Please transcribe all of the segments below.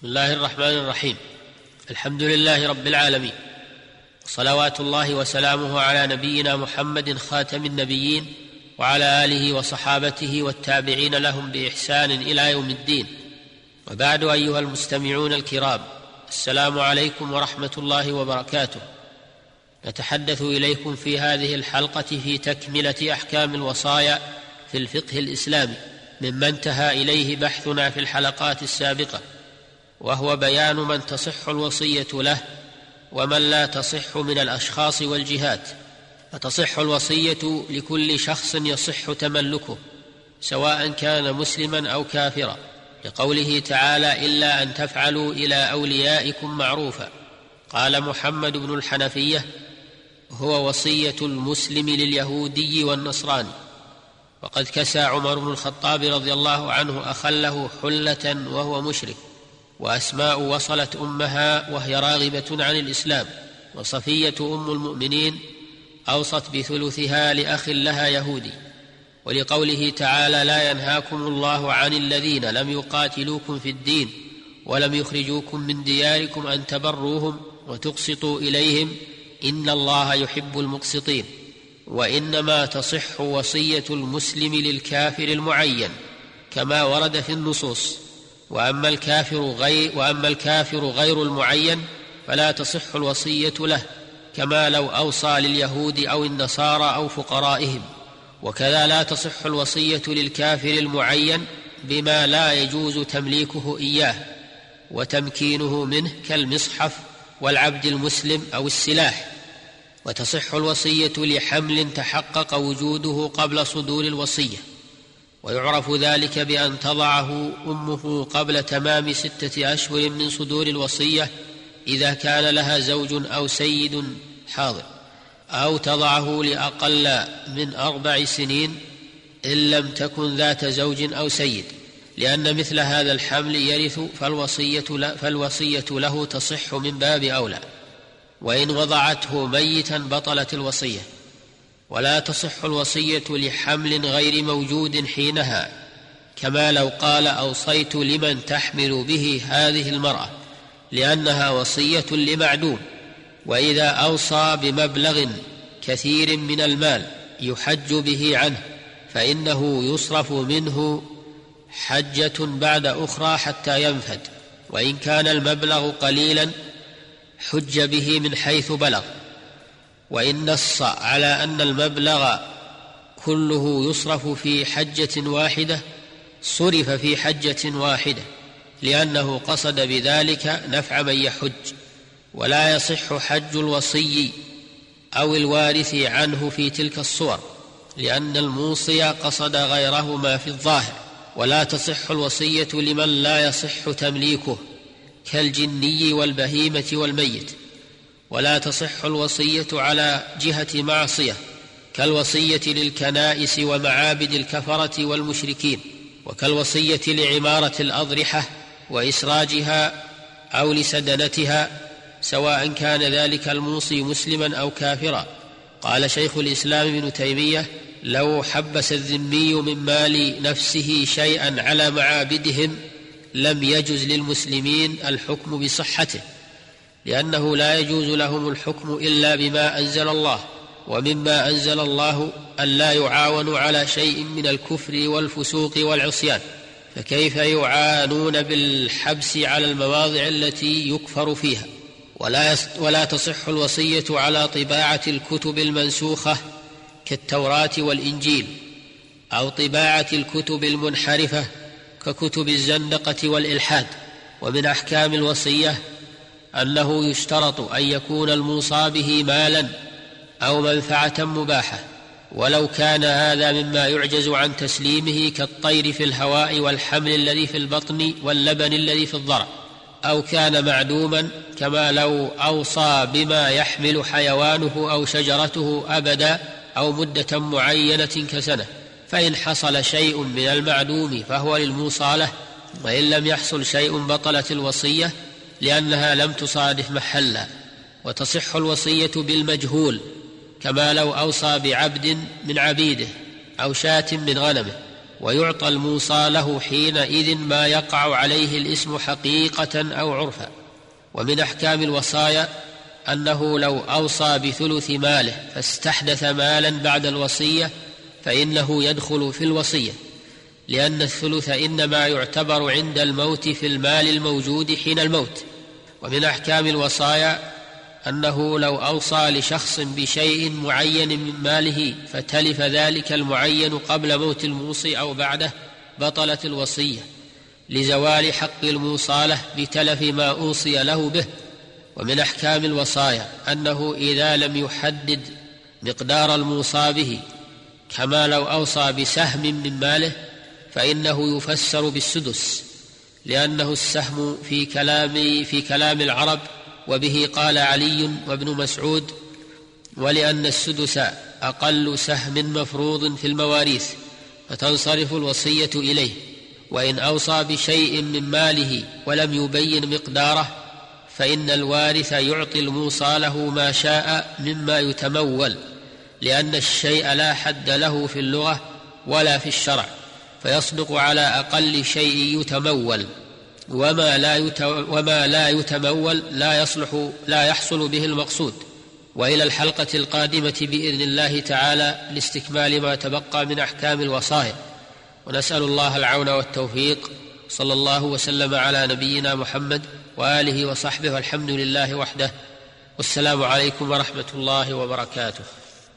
بسم الله الرحمن الرحيم. الحمد لله رب العالمين. صلوات الله وسلامه على نبينا محمد خاتم النبيين وعلى آله وصحابته والتابعين لهم بإحسان إلى يوم الدين. وبعد أيها المستمعون الكرام السلام عليكم ورحمة الله وبركاته. نتحدث إليكم في هذه الحلقة في تكملة أحكام الوصايا في الفقه الإسلامي مما انتهى إليه بحثنا في الحلقات السابقة. وهو بيان من تصح الوصية له ومن لا تصح من الأشخاص والجهات فتصح الوصية لكل شخص يصح تملكه سواء كان مسلما أو كافرا لقوله تعالى إلا أن تفعلوا إلى أوليائكم معروفا. قال محمد بن الحنفية هو وصية المسلم لليهودي والنصراني. وقد كسى عمر بن الخطاب رضي الله عنه أخله حلة وهو مشرك. وأسماء وصلت أمها وهي راغبة عن الإسلام وصفية أم المؤمنين أوصت بثلثها لأخ لها يهودي. ولقوله تعالى لا ينهاكم الله عن الذين لم يقاتلوكم في الدين ولم يخرجوكم من دياركم أن تبروهم وتقسطوا إليهم إن الله يحب المقسطين. وإنما تصح وصية المسلم للكافر المعين كما ورد في النصوص. وأما الكافر غير وأما الكافر غير المعين فلا تصح الوصية له كما لو أوصى لليهود أو النصارى أو فقرائهم. وكذا لا تصح الوصية للكافر المعين بما لا يجوز تمليكه إياه وتمكينه منه كالمصحف والعبد المسلم أو السلاح. وتصح الوصية لحمل تحقق وجوده قبل صدور الوصية. ويعرف ذلك بأن تضعه أمه قبل تمام ستة أشهر من صدور الوصية إذا كان لها زوج أو سيد حاضر أو تضعه لأقل من أربع سنين إن لم تكن ذات زوج أو سيد لأن مثل هذا الحمل يرث فالوصية فالوصية له تصح من باب أولى وإن وضعته ميتا بطلت الوصية. ولا تصح الوصية لحمل غير موجود حينها كما لو قال أوصيت لمن تحمل به هذه المرأة لأنها وصية لمعدوم وإذا أوصى بمبلغ كثير من المال يحج به عنه فإنه يصرف منه حجة بعد أخرى حتى ينفد وإن كان المبلغ قليلا حج به من حيث بلغ. وإن نص على أن المبلغ كله يصرف في حجة واحدة صرف في حجة واحدة لأنه قصد بذلك نفع من يحج ولا يصح حج الوصي أو الوارث عنه في تلك الصور لأن الموصي قصد غيرهما في الظاهر ولا تصح الوصية لمن لا يصح تمليكه كالجني والبهيمة والميت. ولا تصح الوصية على جهة معصية كالوصية للكنائس ومعابد الكفرة والمشركين وكالوصية لعمارة الأضرحة وإسراجها أو لسدنتها سواء كان ذلك الموصي مسلما أو كافرا. قال شيخ الإسلام ابن تيمية لو حبس الذمي من مال نفسه شيئا على معابدهم لم يجز للمسلمين الحكم بصحته. لأنه لا يجوز لهم الحكم إلا بما أنزل الله ومما أنزل الله أن لا يعاونوا على شيء من الكفر والفسوق والعصيان. فكيف يعانون بالحبس على المواضع التي يكفر فيها؟ ولا, ولا تصح الوصية على طباعة الكتب المنسوخة كالتوراة والإنجيل أو طباعة الكتب المنحرفة ككتب الزندقة والإلحاد. ومن أحكام الوصية أنه يشترط أن يكون الموصى به مالا أو منفعة مباحة ولو كان هذا مما يعجز عن تسليمه كالطير في الهواء والحمل الذي في البطن واللبن الذي في الضرع أو كان معدوما كما لو أوصى بما يحمل حيوانه أو شجرته ابدا أو مدة معينة كسنة فإن حصل شيء من المعدوم فهو للموصى له وإن لم يحصل شيء بطلت الوصية لأنها لم تصادف محلا وتصح الوصية بالمجهول كما لو أوصى بعبد من عبيده أو شاة من غنمه ويعطى الموصى له حينئذ ما يقع عليه الإسم حقيقة أو عرفا. ومن أحكام الوصايا أنه لو أوصى بثلث ماله فاستحدث مالا بعد الوصية فإنه يدخل في الوصية لأن الثلث إنما يعتبر عند الموت في المال الموجود حين الموت. ومن احكام الوصايا أنه لو أوصى لشخص بشيء معين من ماله فتلف ذلك المعين قبل موت الموصي أو بعده بطلت الوصية لزوال حق الموصالة بتلف ما أوصي له به. ومن أحكام الوصايا أنه إذا لم يحدد مقدار الموصى به كما لو أوصى بسهم من ماله فإنه يفسر بالسدس لأنه السهم في كلام في كلام العرب وبه قال علي وابن مسعود ولأن السدس أقل سهم مفروض في المواريث فتنصرف الوصية إليه وإن أوصى بشيء من ماله ولم يبين مقداره فإن الوارث يعطي الموصى له ما شاء مما يتمول لأن الشيء لا حد له في اللغة ولا في الشرع. فيصدق على أقل شيء يتمول وما لا وما لا يتمول لا يصلح لا يحصل به المقصود. وإلى الحلقة القادمة بإذن الله تعالى لاستكمال ما تبقى من أحكام الوصايا. ونسأل الله العون والتوفيق. صلى الله وسلم على نبينا محمد وآله وصحبه والحمد لله وحده. والسلام عليكم ورحمة الله وبركاته.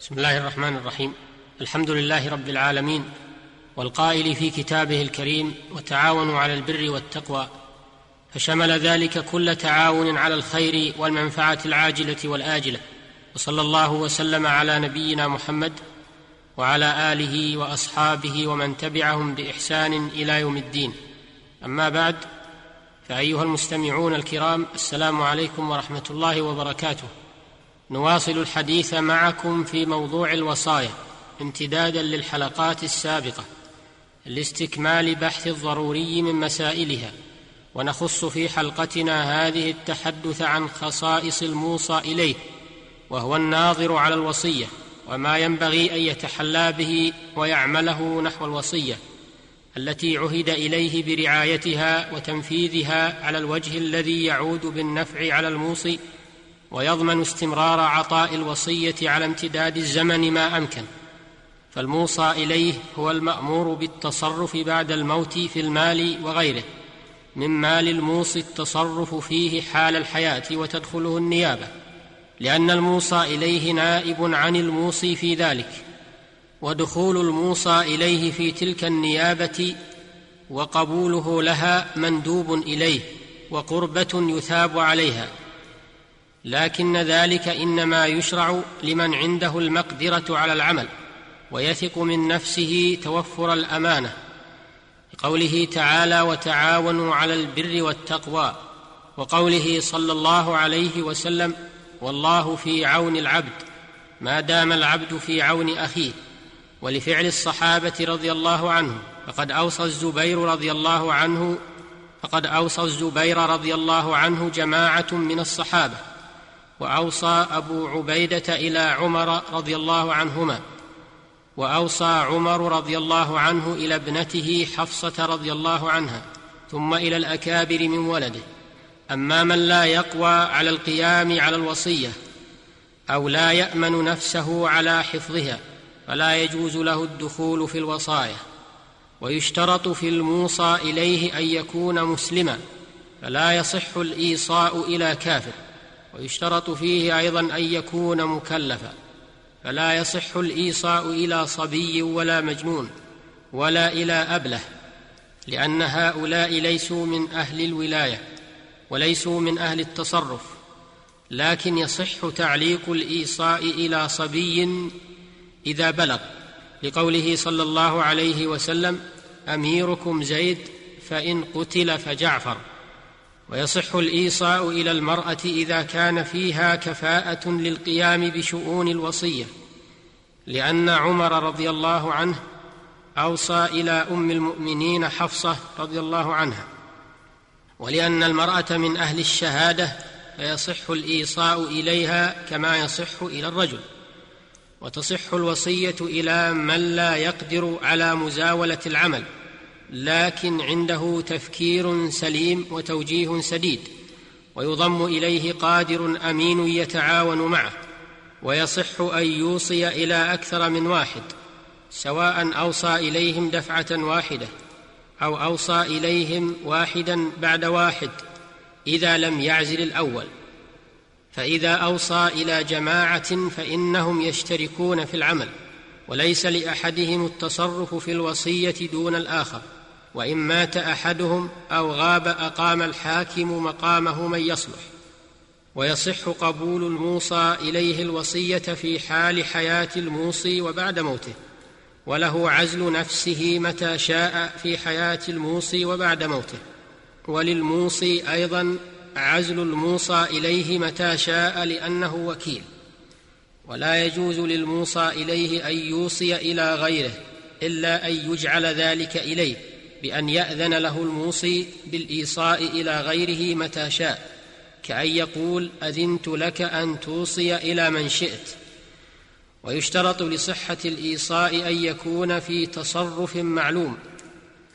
بسم الله الرحمن الرحيم. الحمد لله رب العالمين. والقائل في كتابه الكريم وتعاونوا على البر والتقوى فشمل ذلك كل تعاون على الخير والمنفعة العاجلة والآجلة. وصلى الله وسلم على نبينا محمد وعلى آله وأصحابه ومن تبعهم بإحسان إلى يوم الدين. أما بعد فأيها المستمعون الكرام السلام عليكم ورحمة الله وبركاته. نواصل الحديث معكم في موضوع الوصايا امتدادا للحلقات السابقة. لاستكمال بحث الضروري من مسائلها. ونخص في حلقتنا هذه التحدث عن خصائص الموصى إليه وهو الناظر على الوصية وما ينبغي أن يتحلى به ويعمله نحو الوصية التي عهد إليه برعايتها وتنفيذها على الوجه الذي يعود بالنفع على الموصي ويضمن استمرار عطاء الوصية على امتداد الزمن ما أمكن. فالموصى إليه هو المأمور بالتصرف بعد الموت في المال وغيره من مال الموصي التصرف فيه حال الحياة وتدخله النيابة لأن الموصى إليه نائب عن الموصي في ذلك ودخول الموصى إليه في تلك النيابة وقبوله لها مندوب إليه وقربة يثاب عليها لكن ذلك إنما يشرع لمن عنده المقدرة على العمل. ويثق من نفسه توفر الأمانة لقوله تعالى وتعاونوا على البر والتقوى وقوله صلى الله عليه وسلم والله في عون العبد ما دام العبد في عون أخيه ولفعل الصحابة رضي الله عنهم فقد أوصى الزبير رضي الله عنه فقد أوصى الزبير رضي الله عنه جماعة من الصحابة وأوصى أبو عبيدة إلى عمر رضي الله عنهما وأوصى عمر رضي الله عنه إلى ابنته حفصة رضي الله عنها ثم إلى الأكابر من ولده. أما من لا يقوى على القيام على الوصية أو لا يأمن نفسه على حفظها فلا يجوز له الدخول في الوصايا. ويشترط في الموصى إليه أن يكون مسلما فلا يصح الإيصاء إلى كافر. ويشترط فيه أيضا أن يكون مكلفا. فلا يصح الإيصاء إلى صبي ولا مجنون ولا إلى أبله لأن هؤلاء ليسوا من أهل الولاية وليسوا من أهل التصرف لكن يصح تعليق الإيصاء إلى صبي إذا بلغ. لقوله صلى الله عليه وسلم أميركم زيد فإن قتل فجعفر. ويصح الإيصاء إلى المرأة إذا كان فيها كفاءة للقيام بشؤون الوصية لأن عمر رضي الله عنه أوصى إلى أم المؤمنين حفصة رضي الله عنها. ولأن المرأة من أهل الشهادة فيصح الإيصاء إليها كما يصح إلى الرجل. وتصح الوصية إلى من لا يقدر على مزاولة العمل. لكن عنده تفكير سليم وتوجيه سديد ويضم إليه قادر أمين يتعاون معه ويصح أن يوصي إلى أكثر من واحد سواء أوصى إليهم دفعة واحدة أو أوصى إليهم واحدا بعد واحد إذا لم يعزل الأول. فإذا أوصى إلى جماعة فإنهم يشتركون في العمل وليس لأحدهم التصرف في الوصية دون الآخر. وإن مات أحدهم أو غاب أقام الحاكم مقامه من يصلح. ويصح قبول الموصى إليه الوصية في حال حياة الموصي وبعد موته. وله عزل نفسه متى شاء في حياة الموصي وبعد موته. وللموصي أيضا عزل الموصى إليه متى شاء لأنه وكيل. ولا يجوز للموصى إليه أن يوصي إلى غيره إلا أن يجعل ذلك إليه. بأن يأذن له الموصي بالإيصاء إلى غيره متى شاء كأن يقول أذنت لك أن توصي إلى من شئت. ويشترط لصحة الإيصاء أن يكون في تصرف معلوم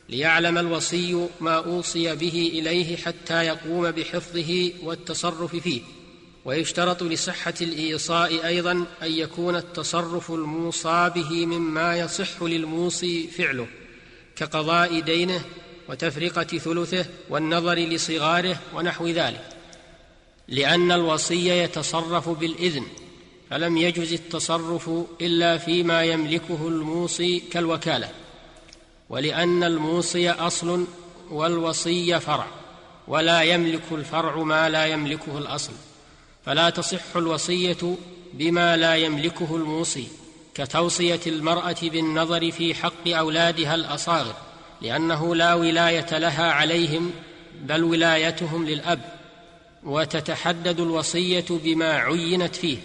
ليعلم الوصي ما أوصي به إليه حتى يقوم بحفظه والتصرف فيه. ويشترط لصحة الإيصاء أيضا أن يكون التصرف الموصى به مما يصح للموصي فعله. كقضاء دينه وتفرقة ثلثه والنظر لصغاره ونحو ذلك. لأن الوصي يتصرف بالإذن فلم يجز التصرف إلا فيما يملكه الموصي كالوكالة. ولأن الموصي أصل والوصي فرع ولا يملك الفرع ما لا يملكه الأصل. فلا تصح الوصية بما لا يملكه الموصي. كتوصية المرأة بالنظر في حق أولادها الأصاغر لأنه لا ولاية لها عليهم بل ولايتهم للأب وتتحدد الوصية بما عينت فيه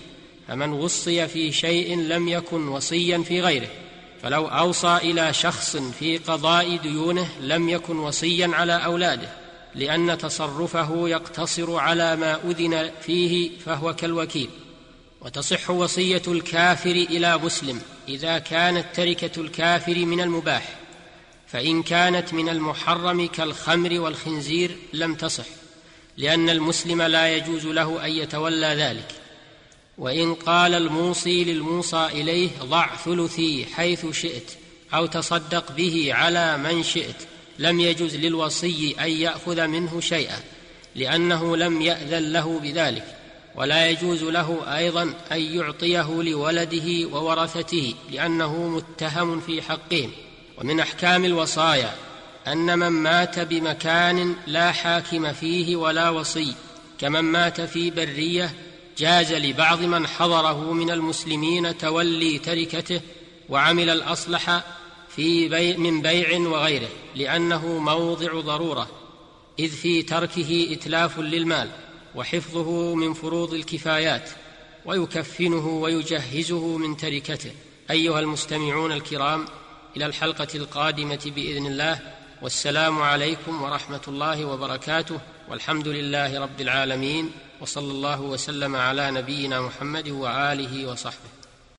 فمن وصي في شيء لم يكن وصيا في غيره فلو أوصى إلى شخص في قضاء ديونه لم يكن وصيا على أولاده لأن تصرفه يقتصر على ما أذن فيه فهو كالوكيل. وتصح وصية الكافر إلى مسلم إذا كانت تركة الكافر من المباح فإن كانت من المحرم كالخمر والخنزير لم تصح لأن المسلم لا يجوز له أن يتولى ذلك. وإن قال الموصي للموصى إليه ضع ثلثي حيث شئت أو تصدق به على من شئت لم يجز للوصي أن يأخذ منه شيئا لأنه لم يأذن له بذلك. ولا يجوز له أيضا أن يعطيه لولده وورثته لأنه متهم في حقهم ومن أحكام الوصايا أن من مات بمكان لا حاكم فيه ولا وصي كمن مات في برية جاز لبعض من حضره من المسلمين تولي تركته وعمل الأصلح في بيع من بيع وغيره لأنه موضع ضرورة إذ في تركه إتلاف للمال. وحفظه من فروض الكفايات ويكفنه ويجهزه من تركته. أيها المستمعون الكرام إلى الحلقة القادمة بإذن الله. والسلام عليكم ورحمة الله وبركاته. والحمد لله رب العالمين وصلى الله وسلم على نبينا محمد وآله وصحبه.